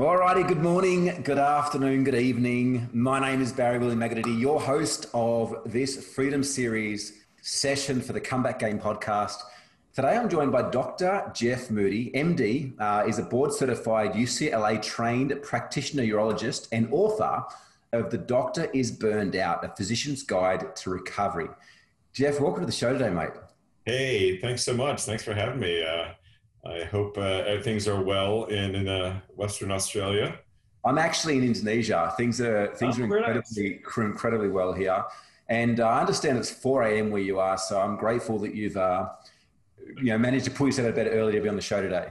Alrighty, good morning, good afternoon, good evening. My name is Barry William Magliarditi, your host of this Freedom Series session for the Comeback Game podcast. Today I'm joined by Dr. Jeff Moody, MD, uh, is a board certified UCLA trained practitioner urologist and author of The Doctor is Burned Out, a physician's guide to recovery. Jeff, welcome to the show today, mate. Hey, thanks so much. Thanks for having me. Uh, I hope uh, things are well in, in uh, Western Australia. I'm actually in Indonesia. Things are things oh, are incredibly nice. incredibly well here, and uh, I understand it's 4 a.m. where you are. So I'm grateful that you've uh, you know managed to pull yourself out of bed early to be on the show today.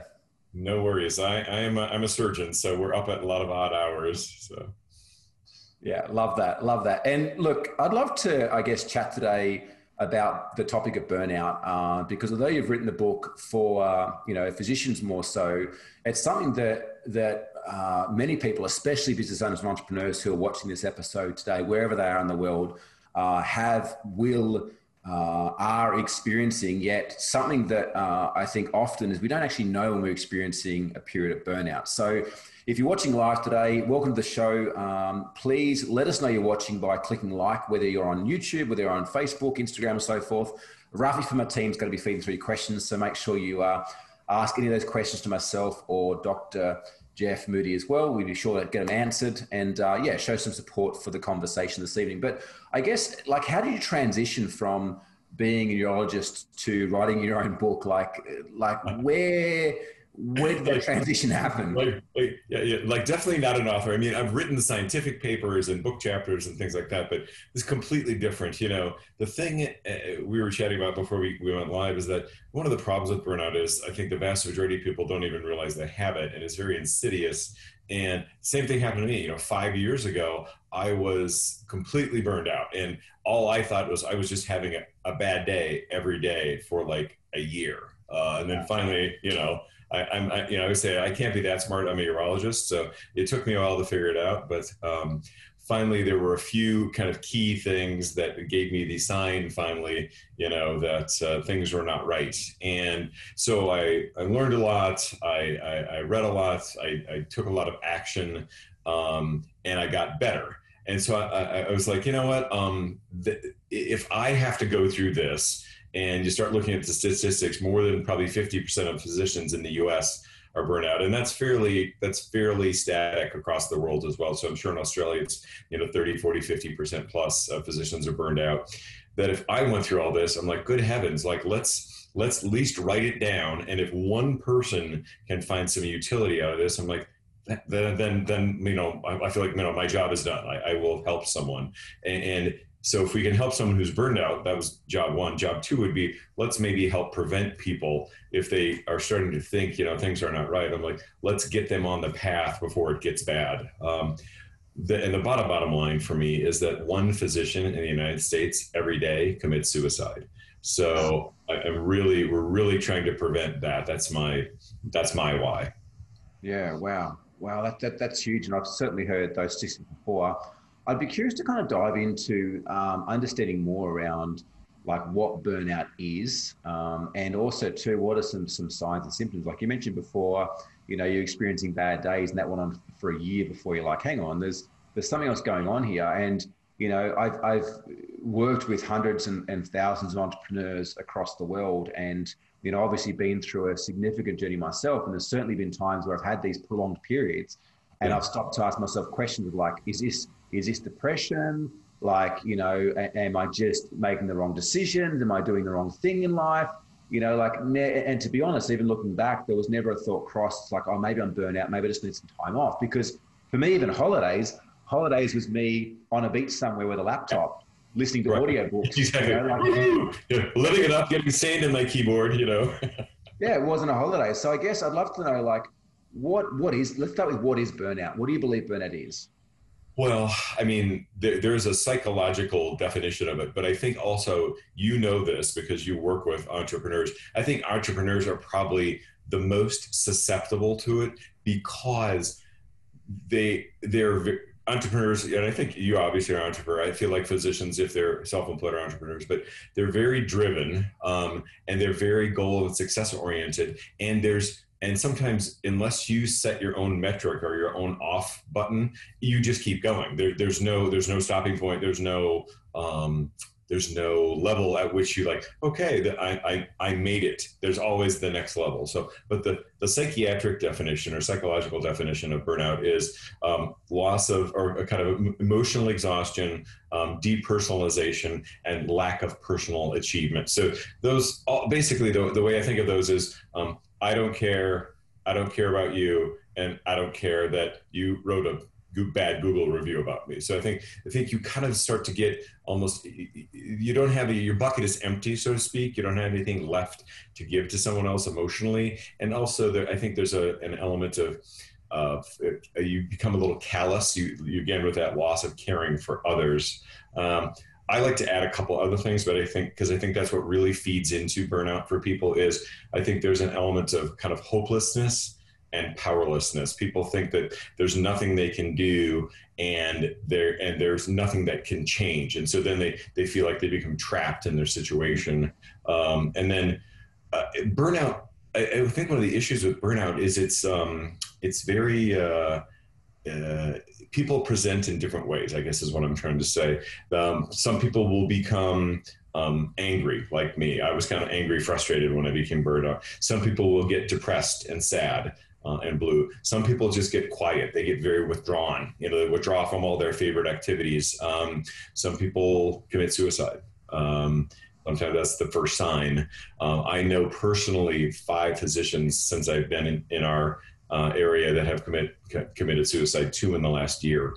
No worries. I, I am a, I'm a surgeon, so we're up at a lot of odd hours. So yeah, love that, love that. And look, I'd love to, I guess, chat today about the topic of burnout uh, because although you've written the book for uh, you know physicians more so, it's something that that uh, many people, especially business owners and entrepreneurs who are watching this episode today, wherever they are in the world, uh, have will. Uh, are experiencing yet something that uh, I think often is we don't actually know when we're experiencing a period of burnout. So, if you're watching live today, welcome to the show. Um, please let us know you're watching by clicking like, whether you're on YouTube, whether you're on Facebook, Instagram, and so forth. Rafi from our team is going to be feeding through your questions, so make sure you uh, ask any of those questions to myself or Dr. Jeff Moody as well. We'll be sure to get them answered and uh, yeah, show some support for the conversation this evening. But I guess, like, how do you transition from being a urologist to writing your own book? Like, like where where did that transition happen? Like, like, yeah, yeah, like definitely not an author. I mean, I've written scientific papers and book chapters and things like that, but it's completely different. You know, the thing uh, we were chatting about before we, we went live is that one of the problems with burnout is I think the vast majority of people don't even realize they have it, and it's very insidious. And same thing happened to me. You know, five years ago, I was completely burned out, and all I thought was I was just having a, a bad day every day for like a year, uh, and then finally, you know I, am I, you know, I would say I can't be that smart. I'm a urologist, so it took me a while to figure it out. But um, finally, there were a few kind of key things that gave me the sign. Finally, you know, that uh, things were not right, and so I, I learned a lot. I, I, I read a lot. I, I, took a lot of action, um, and I got better. And so I, I was like, you know what? Um, if I have to go through this and you start looking at the statistics, more than probably 50% of physicians in the US are burnout. And that's fairly, that's fairly static across the world as well. So I'm sure in Australia, it's, you know, 30, 40, 50% plus of physicians are burned out. That if I went through all this, I'm like, good heavens, like let's, let's at least write it down. And if one person can find some utility out of this, I'm like, then, then, then, you know, I, feel like, you know, my job is done. I, I will help someone. And, and so if we can help someone who's burned out, that was job one. Job two would be let's maybe help prevent people if they are starting to think, you know, things are not right. I'm like, let's get them on the path before it gets bad. Um, the, and the bottom bottom line for me is that one physician in the United States every day commits suicide. So I, am really, we're really trying to prevent that. That's my, that's my why. Yeah. Wow. Wow. That, that that's huge. And I've certainly heard those statistics before. I'd be curious to kind of dive into um, understanding more around like what burnout is, um, and also too, what are some some signs and symptoms? Like you mentioned before, you know, you're experiencing bad days, and that went on for a year before you're like, hang on, there's there's something else going on here, and you know, I've I've worked with hundreds and, and thousands of entrepreneurs across the world, and you know, obviously been through a significant journey myself, and there's certainly been times where I've had these prolonged periods, and yeah. I've stopped to ask myself questions of like, is this is this depression? Like, you know, am I just making the wrong decisions? Am I doing the wrong thing in life? You know, like, and to be honest, even looking back, there was never a thought crossed like, oh, maybe I'm burnt out. Maybe I just need some time off. Because for me, even holidays, holidays was me on a beach somewhere with a laptop listening to right. audio books. Exactly. You know, like, yeah, living it up, getting sand in my keyboard, you know. yeah, it wasn't a holiday. So I guess I'd love to know, like, what what is? Let's start with what is burnout. What do you believe burnout is? Well, I mean, there, there's a psychological definition of it, but I think also you know this because you work with entrepreneurs. I think entrepreneurs are probably the most susceptible to it because they they're entrepreneurs and i think you obviously are an entrepreneur i feel like physicians if they're self-employed are entrepreneurs but they're very driven um, and they're very goal and success oriented and there's and sometimes unless you set your own metric or your own off button you just keep going. There, there's no there's no stopping point. There's no um, there's no level at which you like okay the, I, I i made it. There's always the next level. So but the the psychiatric definition or psychological definition of burnout is um, loss of or a kind of emotional exhaustion um, depersonalization and lack of personal achievement. So those all, basically the, the way i think of those is um, i don't care i don't care about you and i don't care that you wrote a bad Google review about me. So I think I think you kind of start to get almost you don't have a, your bucket is empty, so to speak. You don't have anything left to give to someone else emotionally, and also there, I think there's a, an element of uh, you become a little callous. You, you again with that loss of caring for others. Um, I like to add a couple other things, but I think because I think that's what really feeds into burnout for people is I think there's an element of kind of hopelessness and powerlessness. People think that there's nothing they can do and there and there's nothing that can change. And so then they, they feel like they become trapped in their situation. Um, and then uh, burnout, I, I, think one of the issues with burnout is it's, um, it's very, uh, uh, people present in different ways, I guess is what I'm trying to say. Um, some people will become um, angry, like me. I was kind of angry, frustrated when I became burnt out. Some people will get depressed and sad uh, and blue. Some people just get quiet; they get very withdrawn. You know, they withdraw from all their favorite activities. Um, some people commit suicide. Um, sometimes that's the first sign. Uh, I know personally five physicians since I've been in, in our uh, area that have commit, committed suicide. Two in the last year.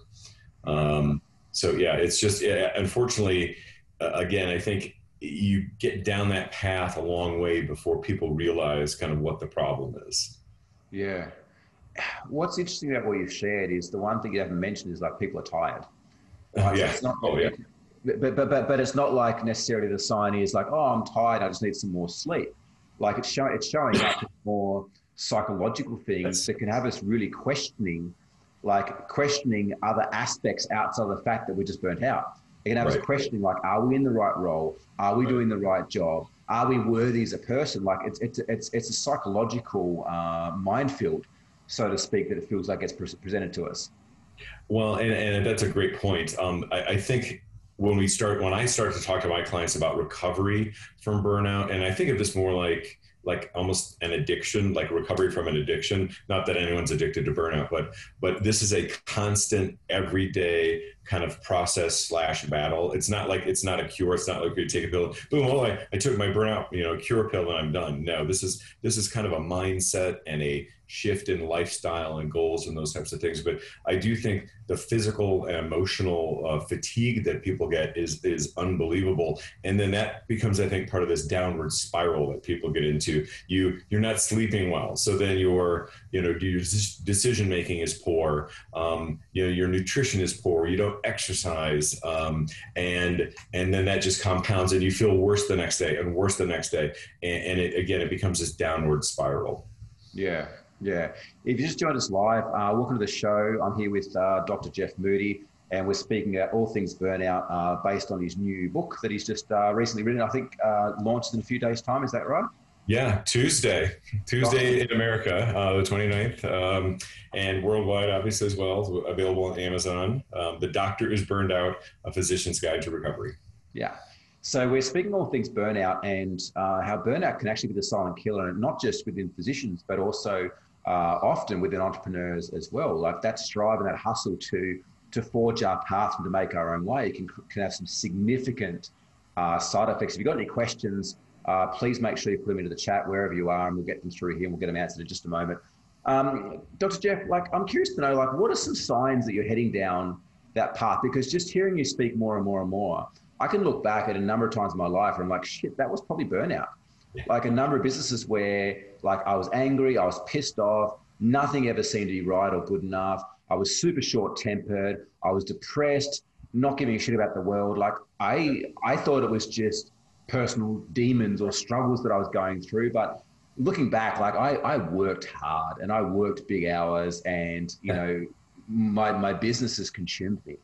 Um, so yeah, it's just unfortunately, again, I think you get down that path a long way before people realize kind of what the problem is. Yeah. What's interesting about what you've shared is the one thing you haven't mentioned is like people are tired. Right? yeah. So not, oh, yeah. But, but, but, but it's not like necessarily the sign is like, oh, I'm tired. I just need some more sleep. Like it's, show, it's showing up more psychological things That's, that can have us really questioning, like questioning other aspects outside of the fact that we're just burnt out. It can have right. us questioning, like, are we in the right role? Are we right. doing the right job? are we worthy as a person? Like it's it's it's it's a psychological uh, minefield, so to speak, that it feels like it's pre- presented to us. Well, and, and that's a great point. Um, I, I think when we start when I start to talk to my clients about recovery from burnout, and I think of this more like like almost an addiction, like recovery from an addiction. Not that anyone's addicted to burnout, but but this is a constant, everyday kind of process slash battle. It's not like it's not a cure. It's not like you take a pill, boom, oh, I, I took my burnout, you know, cure pill and I'm done. No, this is this is kind of a mindset and a shift in lifestyle and goals and those types of things. But I do think the physical and emotional uh, fatigue that people get is is unbelievable, and then that becomes, I think, part of this downward spiral that people get into. You you're not sleeping well, so then your you know your decision making is poor. Um, you know your nutrition is poor. You don't exercise, um, and and then that just compounds, and you feel worse the next day and worse the next day, and, and it again it becomes this downward spiral. Yeah, yeah. If you just joined us live, uh, welcome to the show. I'm here with uh, Dr. Jeff Moody, and we're speaking about all things burnout uh, based on his new book that he's just uh, recently written. I think uh, launched in a few days' time. Is that right? Yeah, Tuesday. Tuesday in America, uh, the 29th, um, and worldwide, obviously, as well, available on Amazon. Um, the Doctor is Burned Out, A Physician's Guide to Recovery. Yeah. So we're speaking all things burnout and uh, how burnout can actually be the silent killer, and not just within physicians, but also uh, often within entrepreneurs as well. Like that strive and that hustle to to forge our path and to make our own way can can have some significant uh, side effects. If you've got any questions, uh, please make sure you put them into the chat wherever you are, and we'll get them through here and we'll get them answered in just a moment. Um, Dr. Jeff, like I'm curious to know, like, what are some signs that you're heading down that path? Because just hearing you speak more and more and more, I can look back at a number of times in my life and I'm like, shit, that was probably burnout. Like a number of businesses where like I was angry, I was pissed off, nothing ever seemed to be right or good enough. I was super short tempered. I was depressed, not giving a shit about the world. Like I, I thought it was just personal demons or struggles that I was going through. But looking back, like I, I worked hard and I worked big hours and, you know, my, my business has consumed me.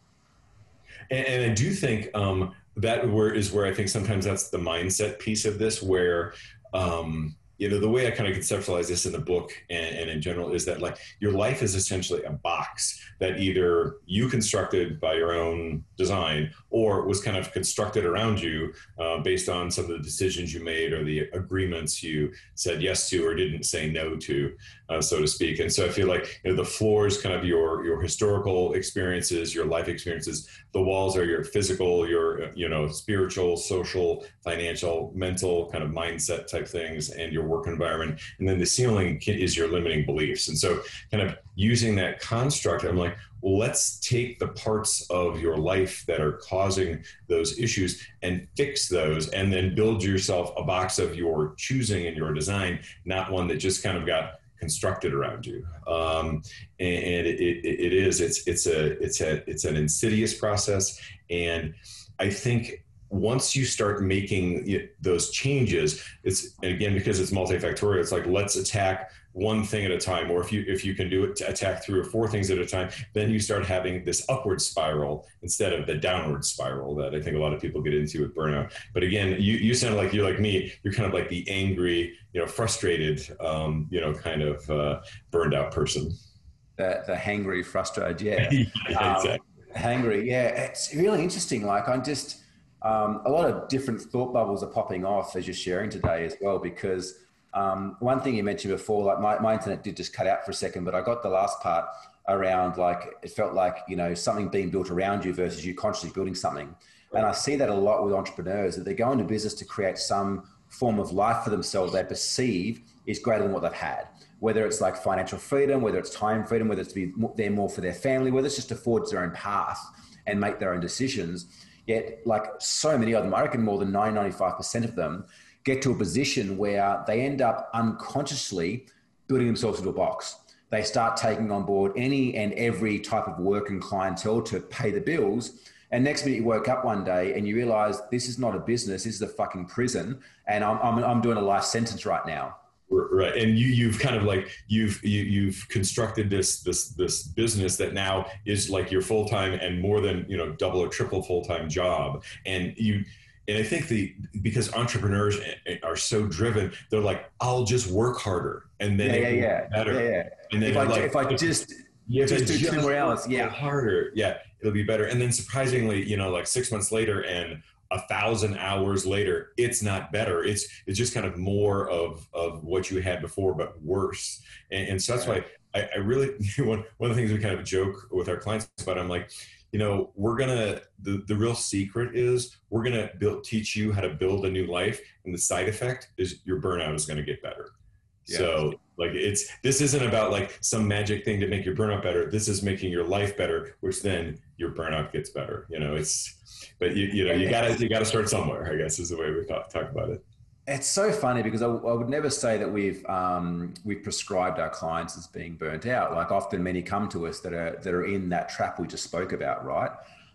And, and I do think um, that where is where I think sometimes that's the mindset piece of this, where um, you know the way i kind of conceptualize this in the book and, and, in general is that like your life is essentially a box that either you constructed by your own design or was kind of constructed around you uh, based on some of the decisions you made or the agreements you said yes to or didn't say no to uh, so to speak and so i feel like you know the floor is kind of your your historical experiences your life experiences the walls are your physical your you know spiritual social financial mental kind of mindset type things and your work environment. And then the ceiling is your limiting beliefs. And so, kind of using that construct, I'm like, let's take the parts of your life that are causing those issues and fix those, and then build yourself a box of your choosing and your design, not one that just kind of got constructed around you. Um, and it, it, it is it's it's a it's a it's an insidious process, and I think once you start making those changes, it's again because it's multifactorial. It's like let's attack one thing at a time, or if you if you can do it to attack three or four things at a time, then you start having this upward spiral instead of the downward spiral that I think a lot of people get into with burnout. But again, you you sound like you're like me. You're kind of like the angry, you know, frustrated, um, you know, kind of uh, burned out person. The the hangry, frustrated, yeah, yeah exactly. um, hangry, yeah. It's really interesting. Like I'm just um, a lot of different thought bubbles are popping off as you're sharing today as well, because um, one thing you mentioned before, like my, my internet did just cut out for a second, but I got the last part around like it felt like, you know, something being built around you versus you consciously building something. And I see that a lot with entrepreneurs that they go into business to create some form of life for themselves they perceive is greater than what they've had. Whether it's like financial freedom, whether it's time freedom, whether it's to be there more for their family, whether it's just to forge their own path and make their own decisions Yet, like so many of them, I reckon more than 90, 95% of them get to a position where they end up unconsciously building themselves into a box. They start taking on board any and every type of work and clientele to pay the bills. And next minute you woke up one day and you realize this is not a business, this is a fucking prison. And I'm, I'm, I'm doing a life sentence right now right and you you've kind of like you've you, you've constructed this this this business that now is like your full-time and more than you know double or triple full-time job and you and i think the because entrepreneurs are so driven they're like i'll just work harder and then yeah, yeah, yeah. better yeah, yeah. and then if I, like, if I just yeah, just do just more hours yeah harder yeah it'll be better and then surprisingly you know like six months later and a thousand hours later, it's not better. It's it's just kind of more of of what you had before, but worse. And, and so that's why I, I really one one of the things we kind of joke with our clients about. I'm like, you know, we're gonna the the real secret is we're gonna build teach you how to build a new life, and the side effect is your burnout is gonna get better. Yeah. So like it's this isn't about like some magic thing to make your burnout better. This is making your life better, which then your burnout gets better. You know, it's but you you know you gotta you gotta start somewhere. I guess is the way we talk talk about it. It's so funny because I, I would never say that we've um, we've prescribed our clients as being burnt out. Like often, many come to us that are that are in that trap we just spoke about, right?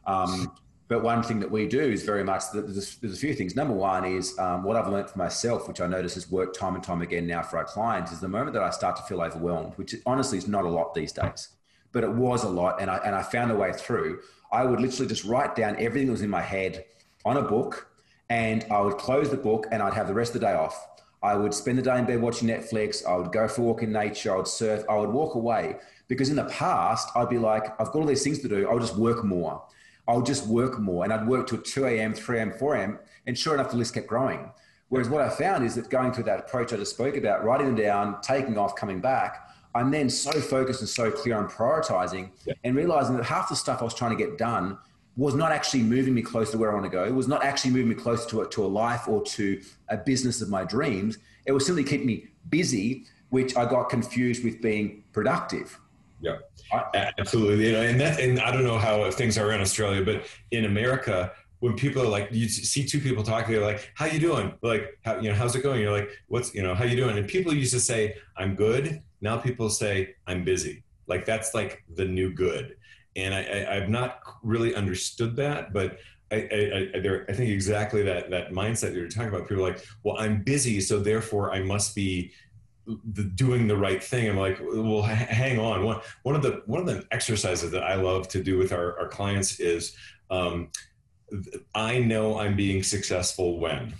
Um, but one thing that we do is very much there's, there's a few things. Number one is um, what I've learned for myself, which I notice has worked time and time again now for our clients, is the moment that I start to feel overwhelmed, which honestly is not a lot these days, but it was a lot, and I and I found a way through. I would literally just write down everything that was in my head on a book and I would close the book and I'd have the rest of the day off. I would spend the day in bed watching Netflix. I would go for a walk in nature. I would surf. I would walk away because in the past, I'd be like, I've got all these things to do. I'll just work more. I'll just work more. And I'd work till 2 a.m., 3 a.m., 4 a.m. And sure enough, the list kept growing. Whereas what I found is that going through that approach I just spoke about, writing them down, taking off, coming back, I'm then so focused and so clear on prioritizing yeah. and realizing that half the stuff I was trying to get done was not actually moving me close to where I want to go. It was not actually moving me close to a, to a life or to a business of my dreams. It was simply keeping me busy, which I got confused with being productive. Yeah, absolutely. You know, and that, and I don't know how things are in Australia, but in America, when people are like, you see two people talking, they're like, "How you doing?" Like, how you know, how's it going? You're like, "What's you know, how you doing?" And people used to say, "I'm good." Now people say, "I'm busy." Like that's like the new good, and I, I have not really understood that, but. I, I, I, there, I think exactly that that mindset that you're talking about. People are like, well, I'm busy, so therefore I must be the, doing the right thing. I'm like, well, hang on. One, one of the one of the exercises that I love to do with our, our clients is um, I know I'm being successful when.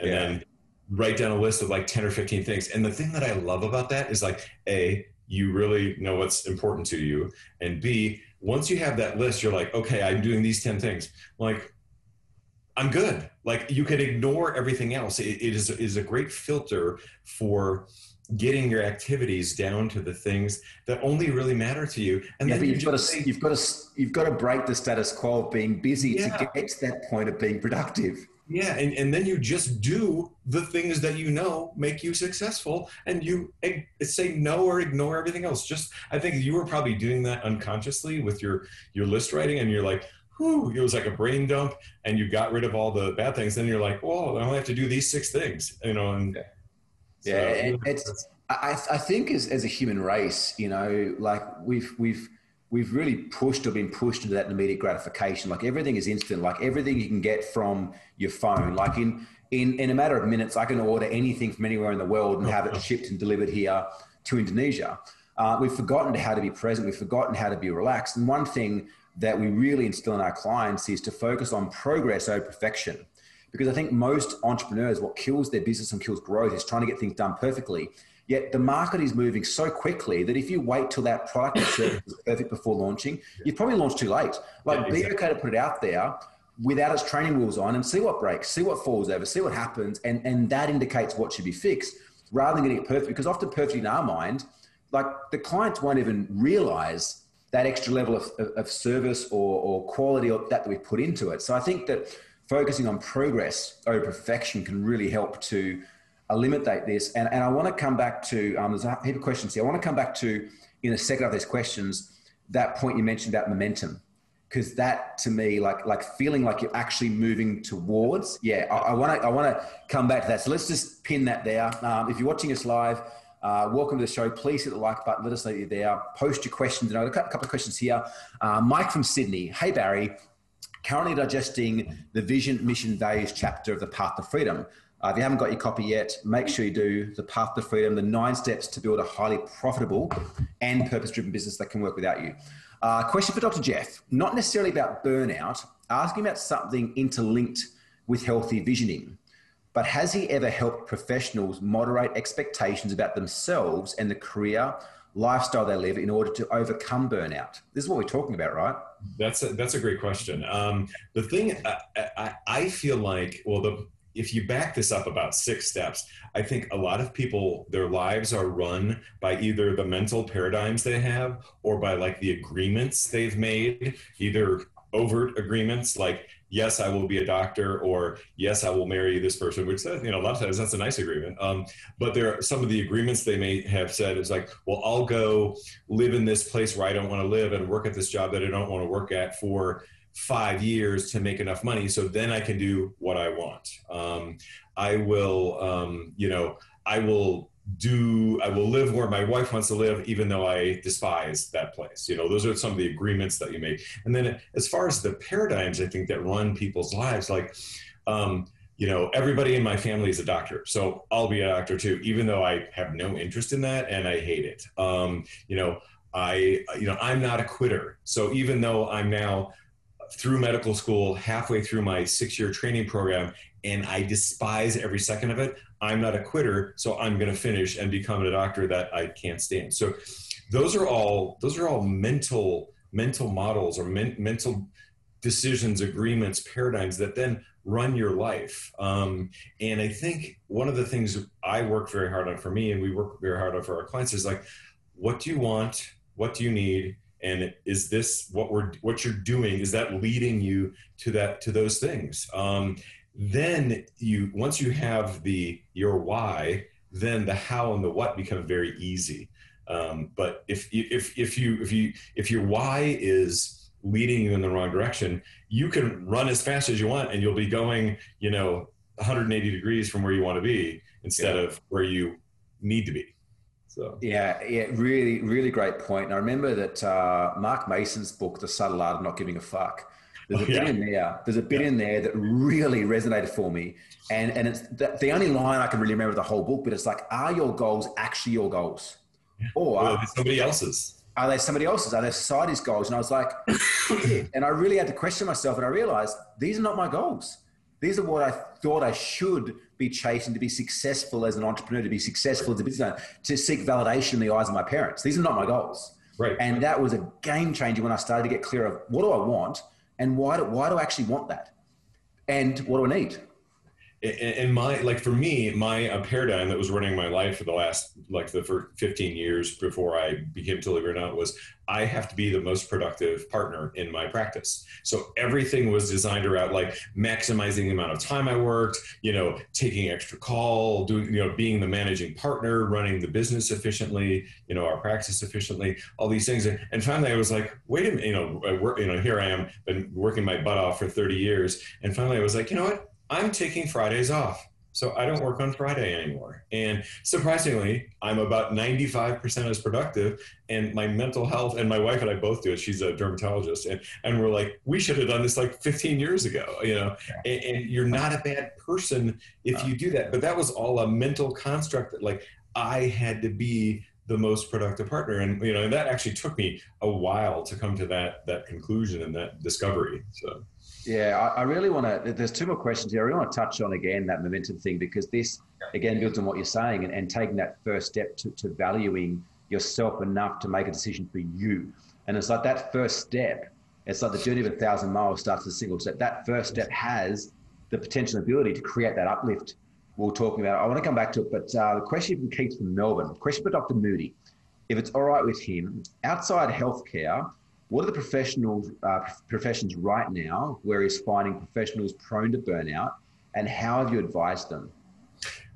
And yeah. then write down a list of like 10 or 15 things. And the thing that I love about that is like, A, you really know what's important to you. And B, once you have that list, you're like, okay, I'm doing these 10 things. Like, I'm good. Like you could ignore everything else. it, it is, is a great filter for getting your activities down to the things that only really matter to you. And yeah, then you've got to you've got to you've got to break the status quo of being busy yeah. to get to that point of being productive. Yeah, and, and then you just do the things that you know make you successful, and you say no or ignore everything else. Just I think you were probably doing that unconsciously with your your list writing, and you're like, whew, it was like a brain dump, and you got rid of all the bad things. Then you're like, well, I only have to do these six things, you know, and yeah, so, it's. I, I think as, as a human race, you know, like we've we've we've really pushed or been pushed into that immediate gratification. Like everything is instant. Like everything you can get from your phone. Like in in in a matter of minutes, I can order anything from anywhere in the world and have it shipped and delivered here to Indonesia. Uh, we've forgotten how to be present. We've forgotten how to be relaxed. And one thing that we really instill in our clients is to focus on progress over perfection. Because I think most entrepreneurs, what kills their business and kills growth is trying to get things done perfectly. Yet the market is moving so quickly that if you wait till that product or service is perfect before launching, you've probably launched too late. Like, yeah, be okay to put it out there without its training wheels on and see what breaks, see what falls over, see what happens, and, and that indicates what should be fixed rather than getting it perfect. Because often, perfect in our mind, like the clients won't even realize that extra level of, of service or, or quality or that, that we put into it. So I think that focusing on progress over perfection can really help to eliminate this. And, and I want to come back to, um, there's a heap of questions here. I want to come back to, in a second of these questions, that point you mentioned about momentum. Because that to me, like like feeling like you're actually moving towards, yeah, I want to I want to come back to that. So let's just pin that there. Um, if you're watching us live, uh, welcome to the show. Please hit the like button. Let us know you're there. Post your questions. And I've got a couple of questions here. Uh, Mike from Sydney. Hey, Barry. Currently digesting the Vision, Mission, Values chapter of The Path to Freedom. Uh, if you haven't got your copy yet, make sure you do The Path to Freedom, the nine steps to build a highly profitable and purpose driven business that can work without you. Uh, question for Dr. Jeff, not necessarily about burnout, asking about something interlinked with healthy visioning. But has he ever helped professionals moderate expectations about themselves and the career lifestyle they live in order to overcome burnout? This is what we're talking about, right? That's a, that's a great question. Um, the thing I, I, I feel like, well, the if you back this up about six steps, I think a lot of people, their lives are run by either the mental paradigms they have or by like the agreements they've made, either overt agreements like, yes, I will be a doctor, or yes, I will marry this person, which says, you know, a lot of times that's a nice agreement. Um, but there are some of the agreements they may have said is like, well, I'll go live in this place where I don't want to live and work at this job that I don't want to work at for five years to make enough money so then i can do what i want. Um, i will um, you know i will do i will live where my wife wants to live even though i despise that place. You know those are some of the agreements that you make. And then as far as the paradigms i think that run people's lives like um, you know everybody in my family is a doctor so i'll be a doctor too even though i have no interest in that and i hate it. Um, you know i you know i'm not a quitter. So even though i'm now through medical school, halfway through my six year training program, and I despise every second of it. I'm not a quitter, so I'm going to finish and become a doctor that I can't stand. So, those are all those are all mental mental models or men, mental decisions, agreements, paradigms that then run your life. Um, and I think one of the things I work very hard on for me, and we work very hard on for our clients, is like, what do you want? What do you need? And is this what we're what you're doing is that leading you to that to those things? Um, then you once you have the your why then the how and the what become very easy. Um, but if if if you if you if your why is leading you in the wrong direction you can run as fast as you want and you'll be going you know 180 degrees from where you want to be instead yeah. of where you need to be so yeah, yeah, really, really great point. And I remember that uh, Mark Manson's book, The Subtle Art of Not Giving a Fuck. There's a oh, bit yeah. in there. There's a bit yeah. in there that really resonated for me, and and it's the, the, only line I can really remember the whole book. But it's like, are your goals actually your goals, or well, somebody else's? Are they somebody else's? Are they society's goals? And I was like, and I really had to question myself, and I realized these are not my goals. These are what I thought I should be chasing to be successful as an entrepreneur, to be successful as a business owner, to seek validation in the eyes of my parents. These are not my goals. Right. And that was a game changer when I started to get clear of what do I want and why do, why do I actually want that? And what do I need? And my like for me my uh, paradigm that was running my life for the last like the first 15 years before i became totally burned out was i have to be the most productive partner in my practice. So everything was designed around like maximizing the amount of time i worked you know taking extra call doing you know being the managing partner running the business efficiently you know our practice efficiently all these things. And finally i was like wait a minute you know work, you know here i am been working my butt off for 30 years. And finally i was like you know what I'm taking Fridays off. So I don't work on Friday anymore. And surprisingly, I'm about 95% as productive. And my mental health, and my wife and I both do it. She's a dermatologist. And, and we're like, we should have done this like 15 years ago, you know? And, and you're not a bad person if you do that. But that was all a mental construct that like I had to be the most productive partner and you know and that actually took me a while to come to that that conclusion and that discovery so yeah, I, I really want to. There's two more questions here. I really want to touch on again that momentum thing because this again builds on what you're saying and, and taking that first step to, to valuing yourself enough to make a decision for you. And it's like that first step. It's like the journey of a thousand miles starts with a single step. That first step has the potential ability to create that uplift we are talking about. I want to come back to it, but uh, the question from Keith from Melbourne, question for Dr. Moody. If it's all right with him, outside healthcare, what are the professional uh, professions right now where he's finding professionals prone to burnout, and how have you advised them?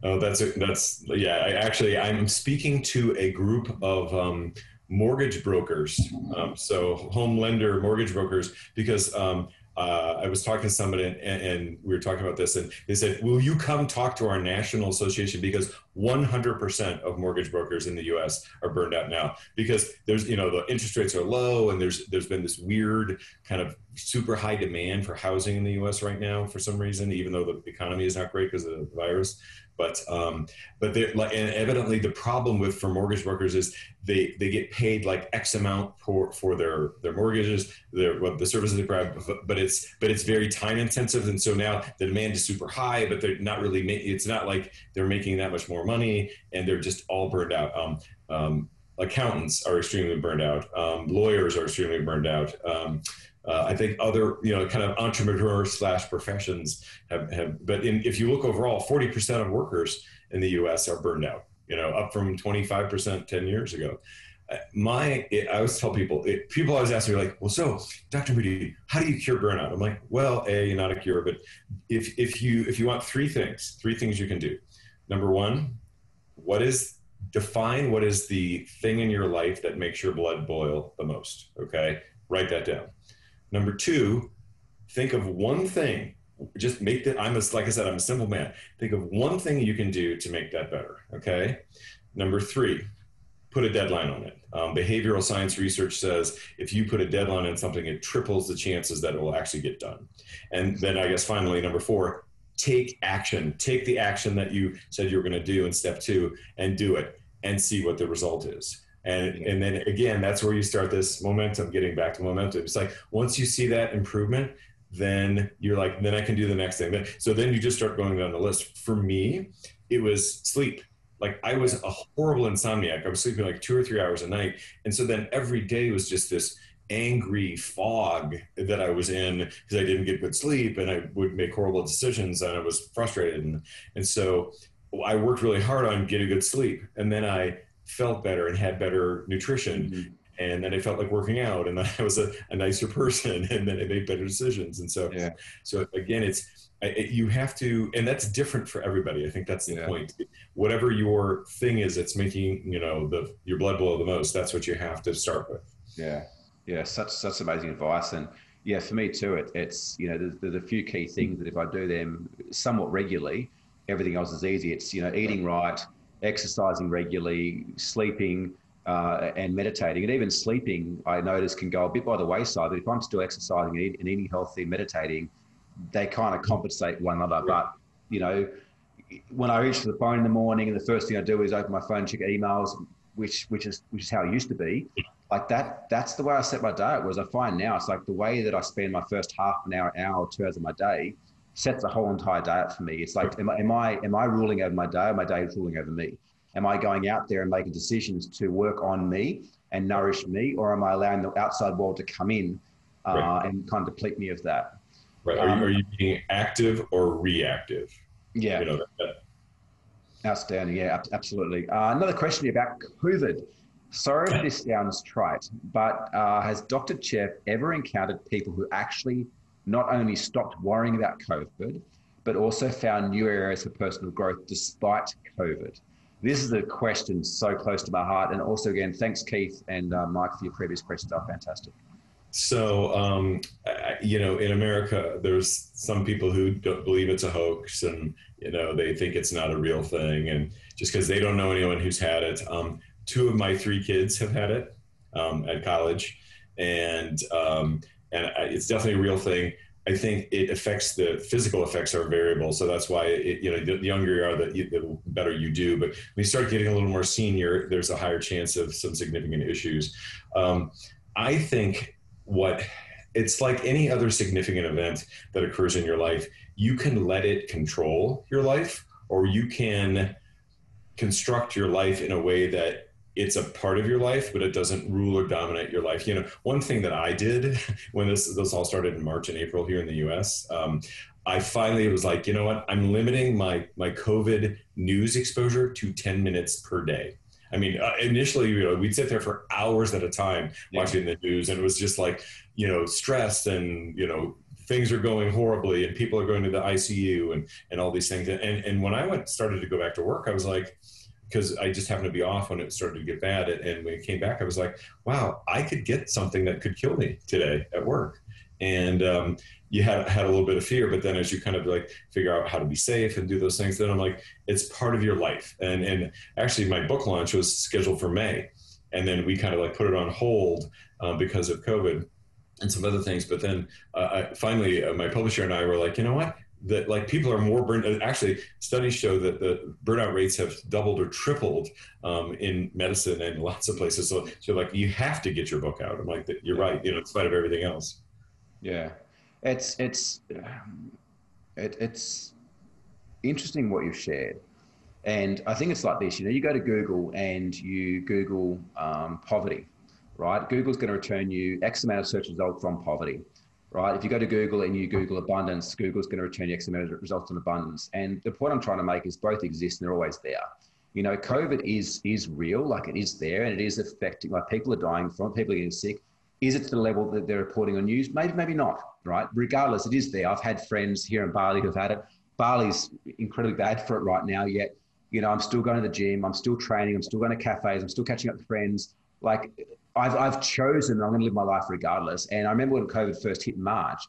Oh, that's a, that's yeah. I actually I'm speaking to a group of um, mortgage brokers, um, so home lender mortgage brokers, because um, uh, I was talking to somebody and, and, we were talking about this, and they said, "Will you come talk to our national association because 100% of mortgage brokers in the U.S. are burned out now because there's you know the interest rates are low and there's there's been this weird kind of super high demand for housing in the U.S. right now for some reason, even though the economy is not great because of the virus. But um, but they're like, and evidently the problem with for mortgage brokers is they they get paid like X amount for for their their mortgages, their the services they provide, but it's but it's very time intensive, and so now the demand is super high, but they're not really. Ma- it's not like they're making that much more money, and they're just all burned out. Um, um, accountants are extremely burned out. Um, lawyers are extremely burned out. Um, uh, I think other, you know, kind of entrepreneur slash professions have, have but in, if you look overall, 40% of workers in the US are burned out, you know, up from 25% 10 years ago. Uh, my, it, I always tell people, it, people always ask me like, well, so Dr. Moody, how do you cure burnout? I'm like, well, A, you're not a cure, but if, if you, if you want three things, three things you can do. Number one, what is define what is the thing in your life that makes your blood boil the most okay write that down Number two, think of one thing. Just make that. I'm a, like I said, I'm a simple man. Think of one thing you can do to make that better. Okay. Number three, put a deadline on it. Um, behavioral science research says if you put a deadline on something, it triples the chances that it will actually get done. And then I guess finally, number four, take action. Take the action that you said you were going to do in step two and do it and see what the result is and and then again that's where you start this momentum getting back to momentum. It's like once you see that improvement then you're like then i can do the next thing. So then you just start going down the list. For me it was sleep. Like i was a horrible insomniac. I was sleeping like two or three hours a night. And so then every day was just this angry fog that i was in because i didn't get good sleep and i would make horrible decisions and i was frustrated. And, and so i worked really hard on getting good sleep. And then i felt better and had better nutrition. Mm-hmm. And then I felt like working out, and then I was a, a nicer person, and then I made better decisions. And so, yeah. so again, it's it, you have to, and that's different for everybody. I think that's the yeah. point. Whatever your thing is, it's making you know the your blood boil the most. That's what you have to start with. Yeah, yeah, such such amazing advice, and yeah, for me too. It, it's you know there's, there's a few key things that if I do them somewhat regularly, everything else is easy. It's you know eating right, exercising regularly, sleeping, uh, and meditating. And even sleeping, I notice, can go a bit by the wayside. But if I'm still exercising and eating healthy, meditating, they kind of compensate one another. But, you know, when I reach for the phone in the morning and the first thing I do is open my phone, check emails, which which is which is how it used to be. Like that, that's the way I set my day. Whereas I find now it's like the way that I spend my first half an hour, hour or two hours of my day sets the whole entire day up for me. It's like, am I, am I, am I ruling over my day or my day is ruling over me? Am I going out there and making decisions to work on me and nourish me, or am I allowing the outside world to come in uh, right. and kind of deplete me of that? Right. Are, um, you, are you being active or reactive? Yeah. You know, that, that. Outstanding. Yeah, absolutely. Uh, another question about COVID. Sorry if this sounds trite, but uh, has Dr. Jeff ever encountered people who actually not only stopped worrying about COVID, but also found new areas for personal growth despite COVID? This is a question so close to my heart. And also, again, thanks, Keith and uh, Mike, for your previous questions. Are fantastic. So, um, you know, in America, there's some people who don't believe it's a hoax and, you know, they think it's not a real thing. And just because they don't know anyone who's had it. Um, two of my three kids have had it um, at college. And, um, and it's definitely a real thing. I think it affects the physical effects are variable. So that's why, it, you know, the, younger you are, the, the, better you do. But when you start getting a little more senior, there's a higher chance of some significant issues. Um, I think what it's like any other significant event that occurs in your life, you can let it control your life, or you can construct your life in a way that it's a part of your life, but it doesn't rule or dominate your life. You know, one thing that I did when this this all started in March and April here in the U.S., um, I finally was like, you know what? I'm limiting my my COVID news exposure to 10 minutes per day. I mean, uh, initially, you know, we'd sit there for hours at a time yeah. watching the news, and it was just like, you know, stress and you know things are going horribly and people are going to the ICU and and all these things. And and when I went started to go back to work, I was like, because I just happened to be off when it started to get bad. And when it came back, I was like, wow, I could get something that could kill me today at work. And um, you had, had a little bit of fear, but then as you kind of like figure out how to be safe and do those things, then I'm like, it's part of your life. And, and actually, my book launch was scheduled for May. And then we kind of like put it on hold um, because of COVID and some other things. But then uh, I, finally, uh, my publisher and I were like, you know what? That like people are more burned. Actually, studies show that the burnout rates have doubled or tripled um, in medicine and lots of places. So, so like you have to get your book out. I'm like, you're right. You know, in spite of everything else. Yeah, it's it's it, it's interesting what you've shared, and I think it's like this. You know, you go to Google and you Google um, poverty, right? Google's going to return you X amount of search results from poverty right? If you go to Google and you Google abundance, Google's going to return you X amount of results on abundance. And the point I'm trying to make is both exist and they're always there. You know, COVID is is real, like it is there, and it is affecting. Like people are dying from it, people are getting sick. Is it to the level that they're reporting on news? Maybe, maybe not. Right. Regardless, it is there. I've had friends here in Bali who've had it. Bali's incredibly bad for it right now. Yet, you know, I'm still going to the gym. I'm still training. I'm still going to cafes. I'm still catching up with friends. Like I've, I've chosen I'm going to live my life regardless. And I remember when COVID first hit in March,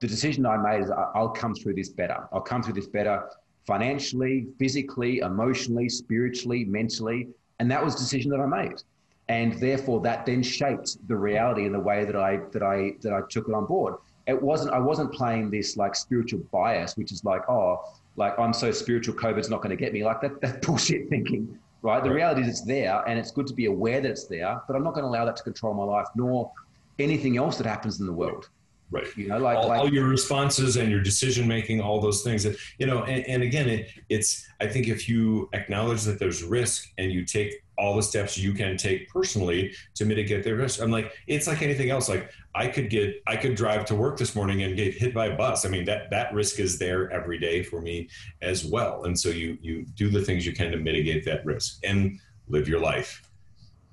the decision I made is I'll come through this better. I'll come through this better financially, physically, emotionally, spiritually, mentally. And that was the decision that I made. And therefore that then shaped the reality in the way that I that I that I took it on board. It wasn't I wasn't playing this like spiritual bias, which is like, oh, like I'm so spiritual, COVID's not going to get me. Like that, that bullshit thinking right? The reality is it's there and it's good to be aware that it's there, but I'm not going to allow that to control my life nor anything else that happens in the world. Right. You know, like all, like all, your responses and your decision making, all those things that, you know, and, and again, it, it's, I think if you acknowledge that there's risk and you take all the steps you can take personally to mitigate the risk. I'm like, it's like anything else. Like I could get, I could drive to work this morning and get hit by a bus. I mean, that, that risk is there every day for me as well. And so you, you do the things you can to mitigate that risk and live your life.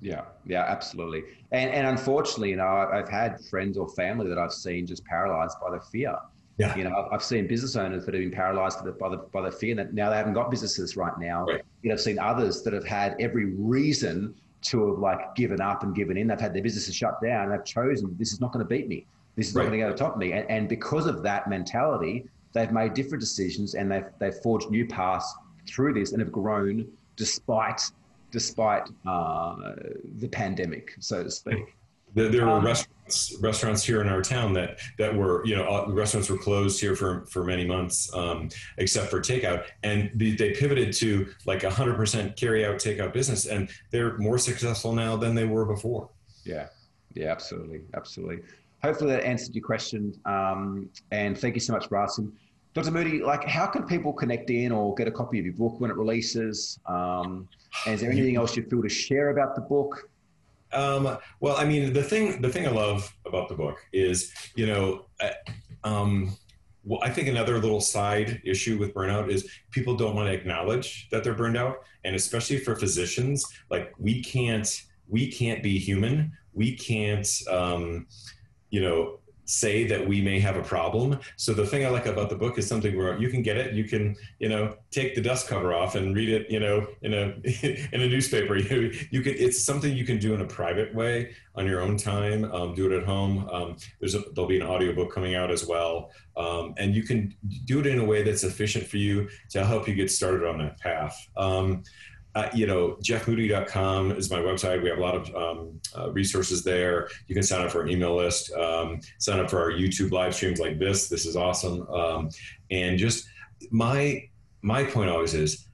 Yeah, yeah, absolutely. And, and unfortunately, you know, I've had friends or family that I've seen just paralyzed by the fear. Yeah. You know, I've seen business owners that have been paralyzed by the, by the fear that now they haven't got businesses right now. Right. You know, I've seen others that have had every reason to have like given up and given in. They've had their businesses shut down. They've chosen this is not going to beat me. This is right. not going to go to top me. And, and because of that mentality, they've made different decisions and they've, they've forged new paths through this and have grown despite despite uh, the pandemic, so to speak. There, there were um, restaurants, restaurants here in our town that that were, you know, uh, restaurants were closed here for for many months, um, except for takeout, and they, they pivoted to like a hundred percent carry out takeout business, and they're more successful now than they were before. Yeah, yeah, absolutely, absolutely. Hopefully that answered your question, um, and thank you so much for asking. Dr. Moody, like, how can people connect in or get a copy of your book when it releases? Um, is there anything else you feel to share about the book? Um, well, I mean, the thing the thing I love about the book is, you know, um, well, I think another little side issue with burnout is people don't want to acknowledge that they're burned out, and especially for physicians, like we can't we can't be human. We can't, um, you know, say that we may have a problem. So the thing I like about the book is something where you can get it, you can, you know, take the dust cover off and read it, you know, in a in a newspaper. You you can it's something you can do in a private way on your own time. Um, do it at home. Um, there's a, there'll be an audiobook coming out as well, um, and you can do it in a way that's efficient for you to help you get started on that path. Uh, you know, jeffmoody.com is my website. We have a lot of um, uh, resources there. You can sign up for an email list, um, sign up for our YouTube live streams like this. This is awesome. Um, and just my my point always is,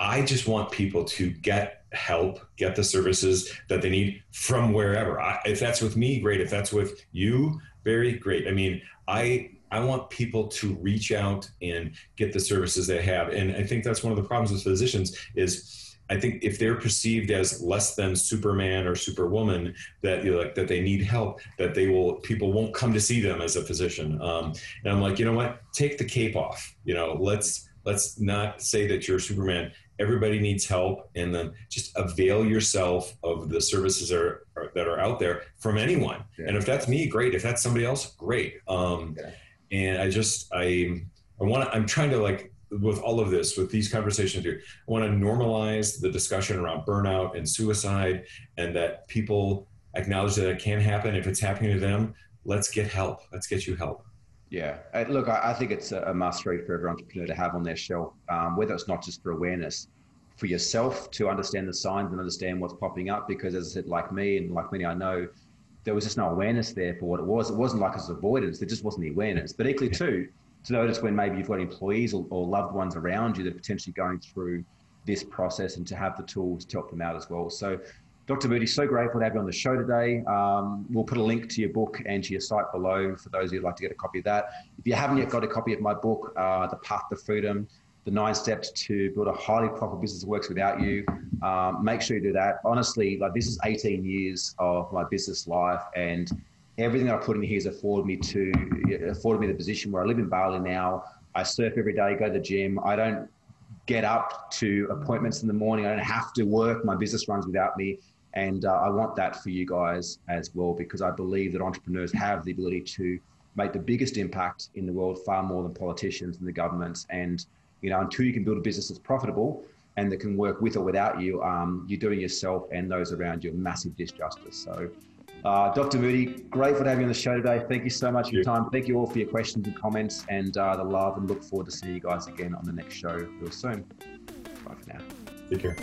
I just want people to get help, get the services that they need from wherever. I, if that's with me, great. If that's with you, very great. I mean, I I want people to reach out and get the services they have. And I think that's one of the problems with physicians is I think if they're perceived as less than Superman or Superwoman, that you know, like that they need help, that they will people won't come to see them as a physician. Um, and I'm like, you know what? Take the cape off. You know, let's let's not say that you're Superman. Everybody needs help, and then just avail yourself of the services that are, are that are out there from anyone. Yeah. And if that's me, great. If that's somebody else, great. Um, yeah. And I just I I want I'm trying to like with all of this, with these conversations here, I want to normalize the discussion around burnout and suicide and that people acknowledge that it can happen. If it's happening to them, let's get help. Let's get you help. Yeah. Uh, look, I, think it's a must read for every entrepreneur to have on their shelf, um, whether it's not just for awareness, for yourself to understand the signs and understand what's popping up. Because as I said, like me and like many I know, there was just no awareness there for what it was. It wasn't like it was avoidance. There just wasn't the awareness. But equally, too, to notice when maybe you've got employees or, or, loved ones around you that are potentially going through this process and to have the tools to help them out as well. So, Dr. Moody, so grateful to have you on the show today. Um, we'll put a link to your book and to your site below for those who'd like to get a copy of that. If you haven't yet got a copy of my book, uh, The Path to Freedom, the nine steps to build a highly profitable business that works without you. Um, make sure you do that. Honestly, like this is 18 years of my business life, and everything I put in here has afforded me to afforded me the position where I live in Bali now. I surf every day, go to the gym. I don't get up to appointments in the morning. I don't have to work. My business runs without me. And uh, I want that for you guys as well, because I believe that entrepreneurs have the ability to make the biggest impact in the world far more than politicians and the governments. And, you know, until you can build a business that's profitable and that can work with or without you, um, you're doing yourself and those around you a massive disjustice. So uh, Dr. Moody, grateful to have you on the show today. Thank you so much for your time. Thank you all for your questions and comments and uh, the love, and look forward to seeing you guys again on the next show real soon. Bye for now. Take care.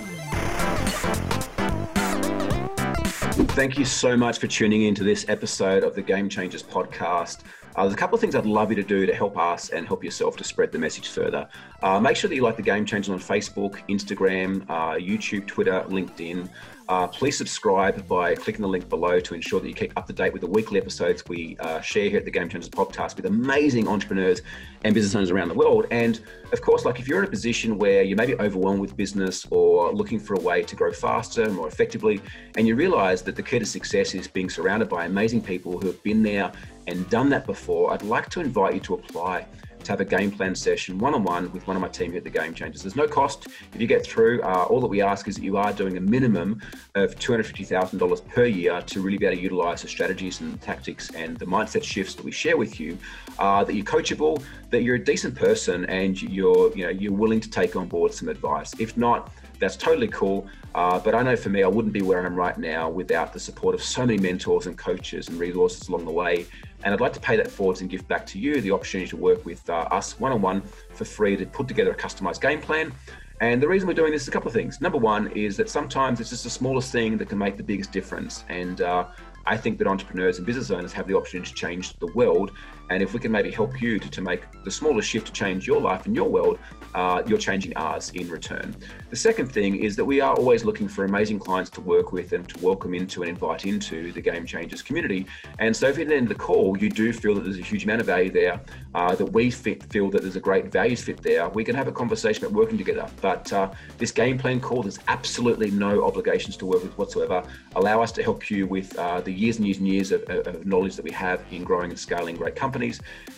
Thank you so much for tuning in to this episode of the Game Changers podcast. Uh, there's a couple of things I'd love you to do to help us and help yourself to spread the message further. Uh, make sure that you like the Game Changers on Facebook, Instagram, uh, YouTube, Twitter, LinkedIn. Uh, please subscribe by clicking the link below to ensure that you keep up to date with the weekly episodes we uh, share here at the Game Changers podcast with amazing entrepreneurs and business owners around the world. And of course, like if you're in a position where you may be overwhelmed with business or looking for a way to grow faster, more effectively, and you realize that the key to success is being surrounded by amazing people who have been there and done that before, I'd like to invite you to apply to have a game plan session one on one with one of my team here at the Game Changers. There's no cost if you get through. Uh, all that we ask is that you are doing a minimum of $250,000 per year to really be able to utilize the strategies and the tactics and the mindset shifts that we share with you. Uh, that you're coachable, that you're a decent person, and you're you know you're willing to take on board some advice. If not, that's totally cool. Uh, but I know for me, I wouldn't be where I am right now without the support of so many mentors and coaches and resources along the way. And I'd like to pay that forwards and give back to you the opportunity to work with uh, us one on one for free to put together a customized game plan. And the reason we're doing this is a couple of things. Number one is that sometimes it's just the smallest thing that can make the biggest difference. And uh, I think that entrepreneurs and business owners have the opportunity to change the world. And if we can maybe help you to, to make the smallest shift to change your life and your world, uh, you're changing ours in return. The second thing is that we are always looking for amazing clients to work with and to welcome into and invite into the Game Changers community. And so, if at the end of the call you do feel that there's a huge amount of value there, uh, that we fit, feel that there's a great values fit there, we can have a conversation about working together. But uh, this game plan call, there's absolutely no obligations to work with whatsoever. Allow us to help you with uh, the years and years and years of, of, knowledge that we have in growing and scaling great companies.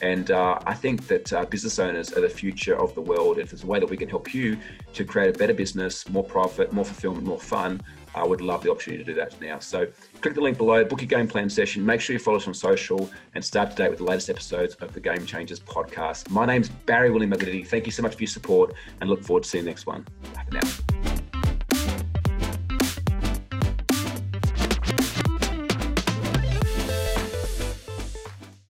And uh, I think that uh, business owners are the future of the world if there's a way that we can help you to create a better business, more profit, more fulfillment, more fun, I would love the opportunity to do that now. So click the link below, book your game plan session, make sure you follow us on social and start to date with the latest episodes of the Game Changers podcast. My name's Barry William Magliarditi. Thank you so much for your support and look forward to seeing the next one. Bye for now.